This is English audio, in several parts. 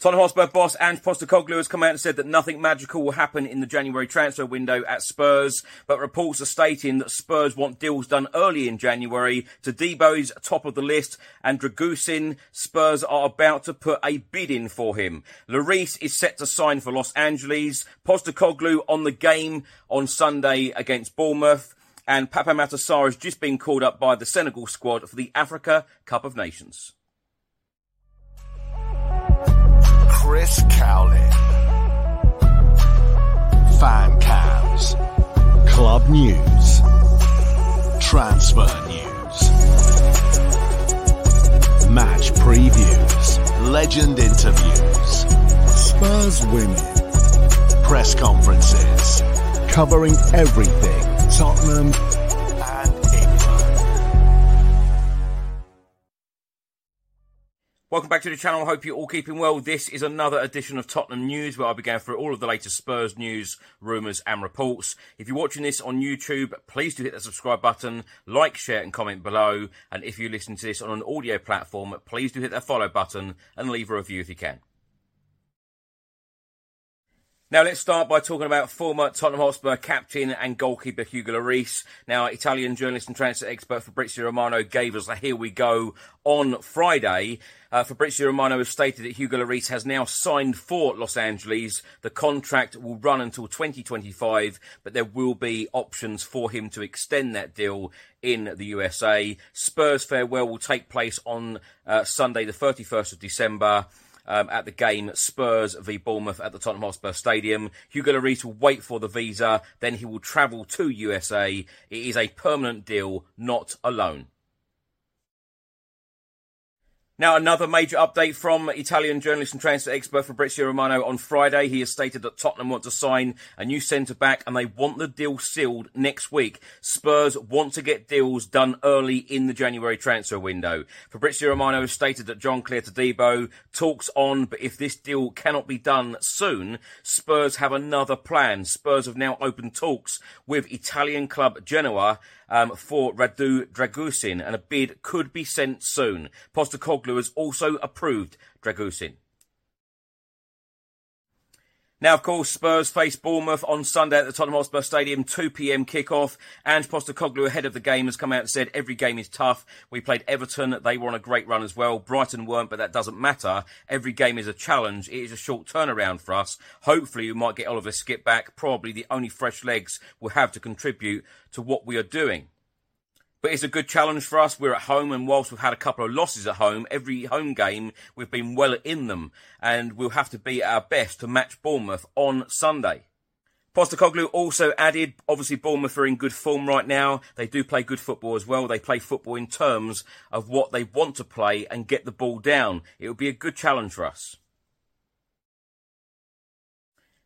Tottenham Hotspur boss Ange Postecoglou has come out and said that nothing magical will happen in the January transfer window at Spurs, but reports are stating that Spurs want deals done early in January. To is top of the list, and Dragusin, Spurs are about to put a bid in for him. Lloris is set to sign for Los Angeles. Postecoglou on the game on Sunday against Bournemouth. And Pape Matar has just been called up by the Senegal squad for the Africa Cup of Nations. Chris Cowlin. Fan cams. Club news. Transfer news. Match previews. Legend interviews. Spurs women. Press conferences. Covering everything Tottenham Welcome back to the channel. Hope you're all keeping well. This is another edition of Tottenham News where I'll be going through all of the latest Spurs news, rumours and reports. If you're watching this on YouTube, please do hit the subscribe button, like, share and comment below. And if you listen to this on an audio platform, please do hit that follow button and leave a review if you can. Now let's start by talking about former Tottenham Hotspur captain and goalkeeper Hugo Lloris. Now Italian journalist and transfer expert Fabrizio Romano gave us a here we go on Friday. Uh, Fabrizio Romano has stated that Hugo Lloris has now signed for Los Angeles. The contract will run until 2025, but there will be options for him to extend that deal in the USA. Spurs farewell will take place on uh, Sunday, the 31st of December um, at the game Spurs v Bournemouth at the Tottenham Hotspur Stadium. Hugo Lloris will wait for the visa, then he will travel to USA. It is a permanent deal, not a loan. Now, another major update from Italian journalist and transfer expert Fabrizio Romano on Friday. He has stated that Tottenham want to sign a new centre back and they want the deal sealed next week. Spurs want to get deals done early in the January transfer window. Fabrizio Romano has stated that Jean-Clair Todibo talks on, but if this deal cannot be done soon, Spurs have another plan. Spurs have now opened talks with Italian club Genoa um, for Radu Dragusin, and a bid could be sent soon. Postecoglou has also approved Dragusin. Now, of course, Spurs face Bournemouth on Sunday at the Tottenham Hotspur Stadium, 2 p.m. kickoff. Ange Postecoglou, ahead of the game, has come out and said every game is tough. We played Everton; they were on a great run as well. Brighton weren't, but that doesn't matter. Every game is a challenge. It is a short turnaround for us. Hopefully, we might get Oliver Skipp back. Probably the only fresh legs we'll have to contribute to what we are doing. But it's a good challenge for us. We're at home, and whilst we've had a couple of losses at home, every home game we've been well in them, and we'll have to be at our best to match Bournemouth on Sunday. Postecoglou also added, obviously Bournemouth are in good form right now. They do play good football as well. They play football in terms of what they want to play and get the ball down. It will be a good challenge for us.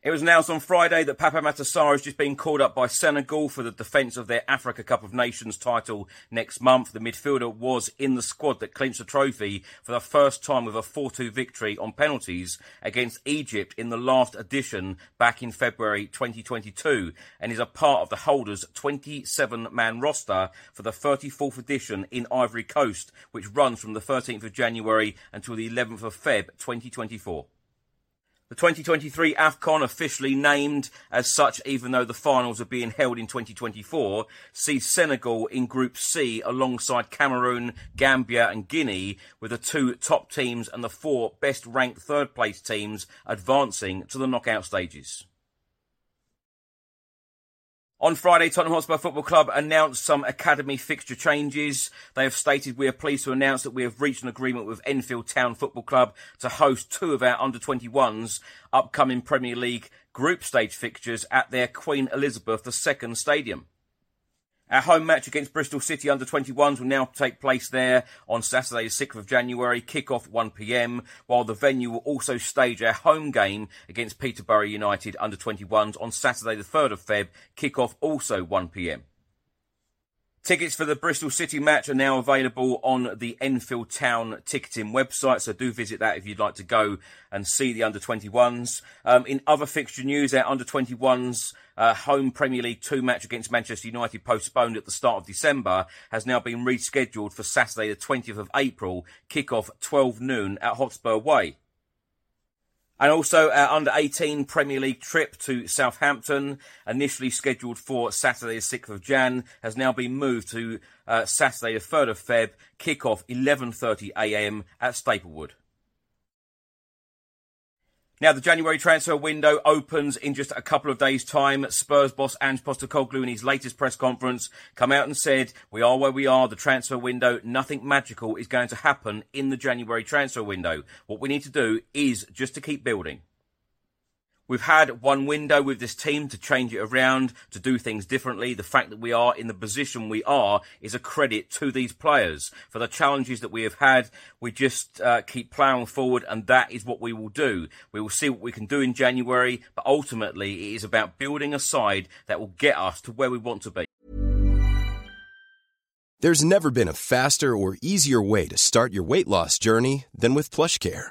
It was announced on Friday that Pape Matar has just been called up by Senegal for the defence of their Africa Cup of Nations title next month. The midfielder was in the squad that clinched the trophy for the first time with a 4-2 victory on penalties against Egypt in the last edition back in February 2022 and is a part of the holders 27-man roster for the 34th edition in Ivory Coast, which runs from the 13th of January until the 11th of Feb 2024. The 2023 AFCON, officially named as such, even though the finals are being held in 2024, sees Senegal in Group C alongside Cameroon, Gambia, and Guinea, with the two top teams and the four best ranked third place teams advancing to the knockout stages. On Friday, Tottenham Hotspur Football Club announced some academy fixture changes. They have stated we are pleased to announce that we have reached an agreement with Enfield Town Football Club to host two of our under 21s upcoming Premier League group stage fixtures at their Queen Elizabeth II stadium. Our home match against Bristol City under 21s will now take place there on Saturday, the 6th of January, kick-off 1pm, while the venue will also stage our home game against Peterborough United under 21s on Saturday, the 3rd of Feb, kick-off also 1pm. Tickets for the Bristol City match are now available on the Enfield Town ticketing website, so do visit that if you'd like to go and see the under 21s. Um, in other fixture news, our under 21s uh, home Premier League 2 match against Manchester United, postponed at the start of December, has now been rescheduled for Saturday, the 20th of April, kick-off 12 noon at Hotspur Way. And also our under 18 Premier League trip to Southampton, initially scheduled for Saturday the 6th of Jan, has now been moved to uh, Saturday the 3rd of Feb, kick-off 11.30am at Staplewood. Now, the January transfer window opens in just a couple of days' time. Spurs boss Ange Postecoglou, in his latest press conference, come out and said, "We are where we are. The transfer window. Nothing magical is going to happen in the January transfer window. What we need to do is just to keep building." We've had one window with this team to change it around, to do things differently. The fact that we are in the position we are is a credit to these players. For the challenges that we have had, we just uh, keep ploughing forward, and that is what we will do. We will see what we can do in January, but ultimately, it is about building a side that will get us to where we want to be. There's never been a faster or easier way to start your weight loss journey than with PlushCare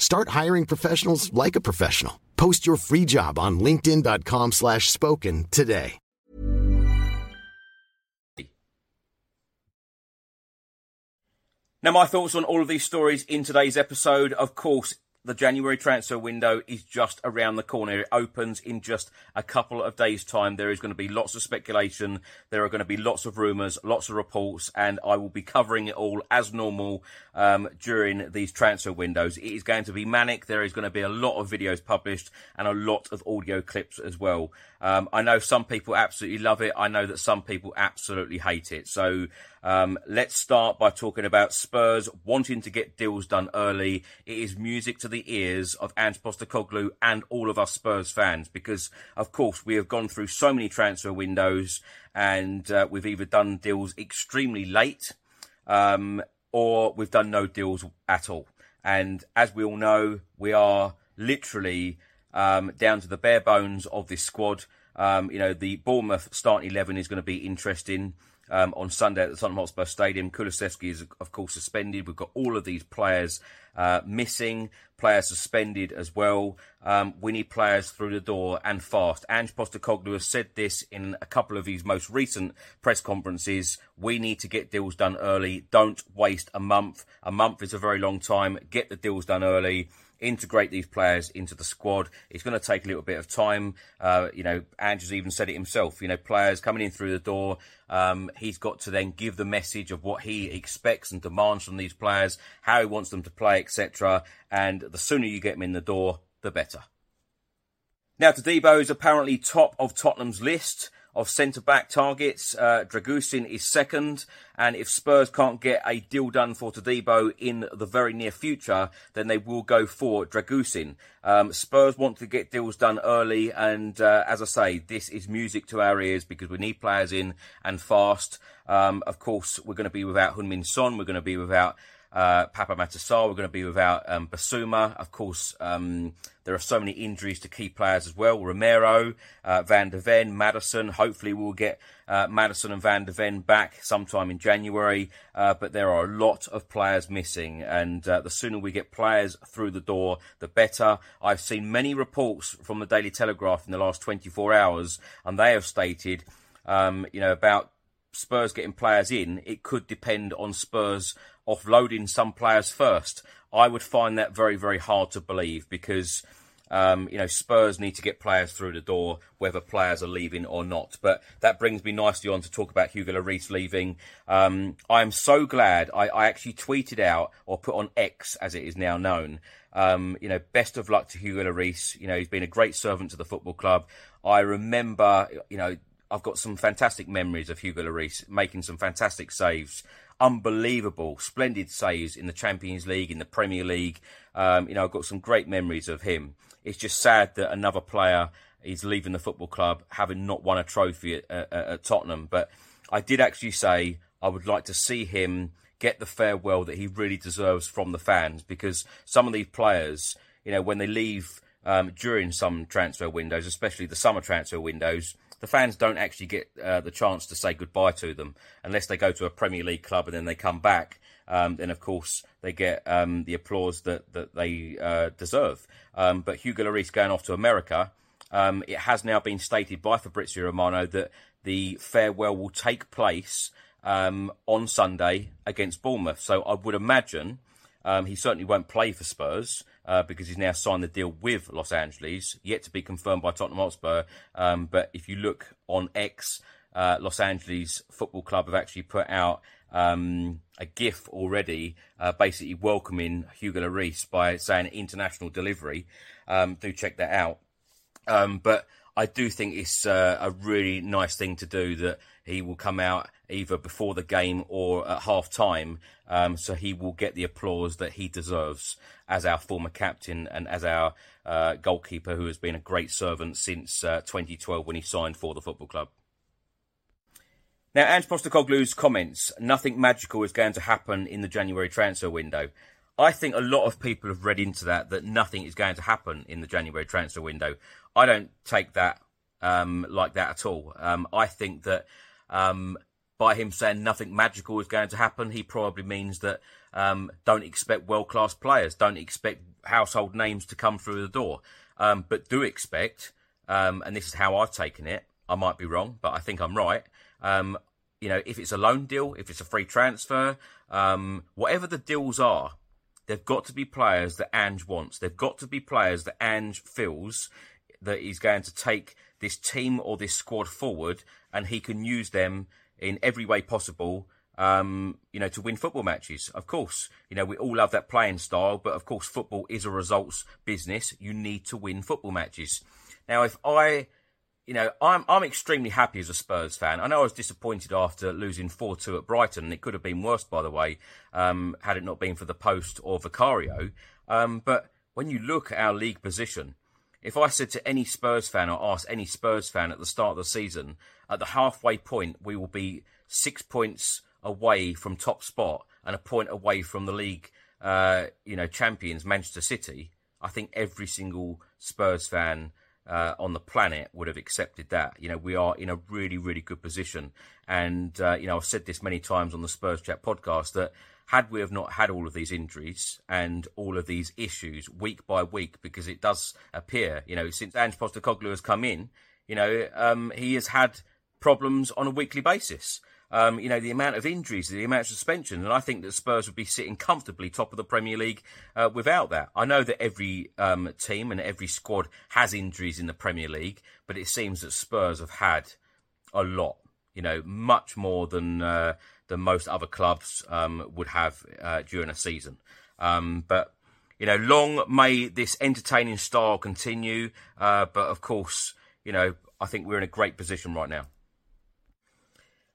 Start hiring professionals like a professional. Post your free job on linkedin.com slash spoken today. Now, my thoughts on all of these stories in today's episode. Of course, the January transfer window is just around the corner. It opens in just a couple of days' time. There is going to be lots of speculation. There are going to be lots of rumours, lots of reports, and I will be covering it all as normal um, during these transfer windows. It is going to be manic. There is going to be a lot of videos published and a lot of audio clips as well. Um, I know some people absolutely love it. I know that some people absolutely hate it. So um, let's start by talking about Spurs wanting to get deals done early. It is music to the ears of Ange Postecoglou and all of us Spurs fans because, of course, we have gone through so many transfer windows and uh, we've either done deals extremely late um, or we've done no deals at all. And as we all know, we are literally um, down to the bare bones of this squad. Um, you know, the Bournemouth starting 11 is going to be interesting. Um, on Sunday at the Tottenham Hotspur Stadium. Kulusevski is, of course, suspended. We've got all of these players uh, missing, players suspended as well. Um, we need players through the door and fast. Ange Postecoglou has said this in a couple of his most recent press conferences. We need to get deals done early. Don't waste a month. A month is a very long time. Get the deals done early integrate these players into the squad. It's going to take a little bit of time. Uh, you know, Ange's even said it himself. You know, players coming in through the door, um, he's got to then give the message of what he expects and demands from these players, how he wants them to play, etc. And the sooner you get them in the door, the better. Now, Todibo is apparently top of Tottenham's list of centre back targets. Uh, Dragusin is second, and if Spurs can't get a deal done for Todibo in the very near future, then they will go for Dragusin. Um, Spurs want to get deals done early, and uh, as I say, this is music to our ears because we need players in and fast. Um, of course, we're going to be without Heung-min Son, we're going to be without uh, Pape Matar Sarr. We're going to be without um, Bissouma. Of course, um, there are so many injuries to key players as well. Romero, uh, Van de Ven, Maddison. Hopefully, we'll get uh, Maddison and Van de Ven back sometime in January. Uh, but there are a lot of players missing, and uh, the sooner we get players through the door, the better. I've seen many reports from the Daily Telegraph in the last 24 hours, and they have stated, um, you know, about Spurs getting players in, it could depend on Spurs offloading some players first. I would find that very, very hard to believe because, um, you know, Spurs need to get players through the door, whether players are leaving or not. But that brings me nicely on to talk about Hugo Lloris leaving. Um, I am so glad I, I, actually tweeted out or put on X, as it is now known. Um, you know, best of luck to Hugo Lloris. You know, he's been a great servant to the football club. I remember, you know, I've got some fantastic memories of Hugo Lloris making some fantastic saves, unbelievable, splendid saves in the Champions League, in the Premier League. Um, you know, I've got some great memories of him. It's just sad that another player is leaving the football club having not won a trophy at, at, at Tottenham. But I did actually say I would like to see him get the farewell that he really deserves from the fans because some of these players, you know, when they leave um, during some transfer windows, especially the summer transfer windows, the fans don't actually get uh, the chance to say goodbye to them unless they go to a Premier League club and then they come back. Um, then of course they get um, the applause that that they uh, deserve. Um, but Hugo Lloris going off to America, um, it has now been stated by Fabrizio Romano that the farewell will take place um, on Sunday against Bournemouth. So I would imagine um, he certainly won't play for Spurs uh, because he's now signed the deal with Los Angeles, yet to be confirmed by Tottenham Hotspur. Um, but if you look on X, uh, Los Angeles Football Club have actually put out um, a GIF already, uh, basically welcoming Hugo Lloris by saying international delivery. Um, do check that out. Um, but I do think it's uh, a really nice thing to do that he will come out either before the game or at half time. Um, so he will get the applause that he deserves as our former captain and as our uh, goalkeeper, who has been a great servant since uh, 2012 when he signed for the football club. Now, Ange Postecoglou's comments, nothing magical is going to happen in the January transfer window. I think a lot of people have read into that that nothing is going to happen in the January transfer window. I don't take that um, like that at all. Um, I think that um, by him saying nothing magical is going to happen, he probably means that um, don't expect world class players, don't expect household names to come through the door, um, but do expect, um, and this is how I've taken it. I might be wrong, but I think I'm right. Um, you know, if it's a loan deal, if it's a free transfer, um, whatever the deals are, they've got to be players that Ange wants. They've got to be players that Ange feels that he's going to take this team or this squad forward, and he can use them in every way possible. Um, you know, to win football matches. Of course, you know, we all love that playing style, but of course, football is a results business. You need to win football matches. Now, if I, you know, I'm, I'm extremely happy as a Spurs fan. I know I was disappointed after losing 4 2 at Brighton, and it could have been worse, by the way, um, had it not been for the post or Vicario. Um, but when you look at our league position, if I said to any Spurs fan or asked any Spurs fan at the start of the season, at the halfway point, we will be six points away from top spot and a point away from the league, uh, you know, champions, Manchester City, I think every single Spurs fan uh, on the planet would have accepted that. You know, we are in a really, really good position. And, uh, you know, I've said this many times on the Spurs Chat podcast that had we have not had all of these injuries and all of these issues week by week, because it does appear, you know, since Ange Postecoglou has come in, you know, um, he has had problems on a weekly basis. Um, you know, the amount of injuries, the amount of suspension, and I think that Spurs would be sitting comfortably top of the Premier League uh, without that. I know that every um, team and every squad has injuries in the Premier League, but it seems that Spurs have had a lot, you know, much more than uh, than most other clubs um, would have uh, during a season. Um, but you know, long may this entertaining style continue. Uh, but of course, you know, I think we're in a great position right now.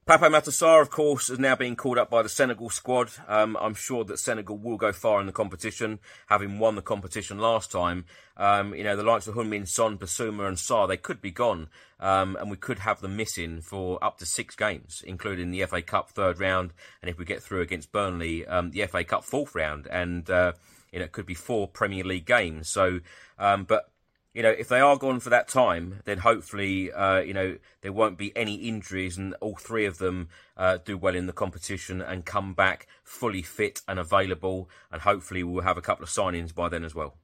Pape Matar Sarr, of course, is now being called up by the Senegal squad. Um, I'm sure that Senegal will go far in the competition, having won the competition last time. Um, you know, the likes of Heung-min Son, Bissouma, and Sarr, they could be gone, um, and we could have them missing for up to six games, including the FA Cup third round, and if we get through against Burnley, um, the FA Cup fourth round, and uh, you know, it could be four Premier League games. So, um, but you know, if they are gone for that time, then hopefully, uh, you know, there won't be any injuries and all three of them uh, do well in the competition and come back fully fit and available. And hopefully, we'll have a couple of signings by then as well.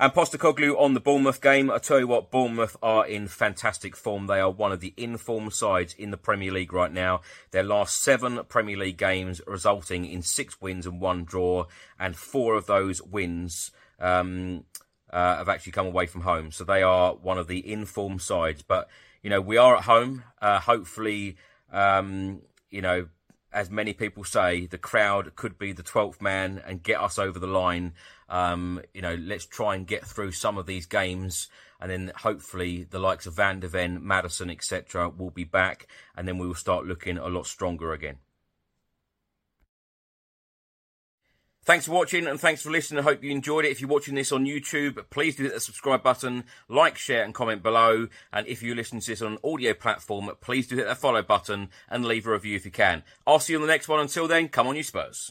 And Postecoglou on the Bournemouth game. I tell you what, Bournemouth are in fantastic form. They are one of the informed sides in the Premier League right now. Their last seven Premier League games resulting in six wins and one draw, and four of those wins. Um, uh, have actually come away from home. So they are one of the informed sides. But, you know, we are at home. Uh, hopefully, um, you know, as many people say, the crowd could be the 12th man and get us over the line. Um, you know, let's try and get through some of these games. And then hopefully the likes of Van de Ven, Maddison, etc. will be back. And then we will start looking a lot stronger again. Thanks for watching and thanks for listening. I hope you enjoyed it. If you're watching this on YouTube, please do hit the subscribe button, like, share, and comment below. And if you're listening to this on an audio platform, please do hit that follow button and leave a review if you can. I'll see you on the next one. Until then, come on, you Spurs.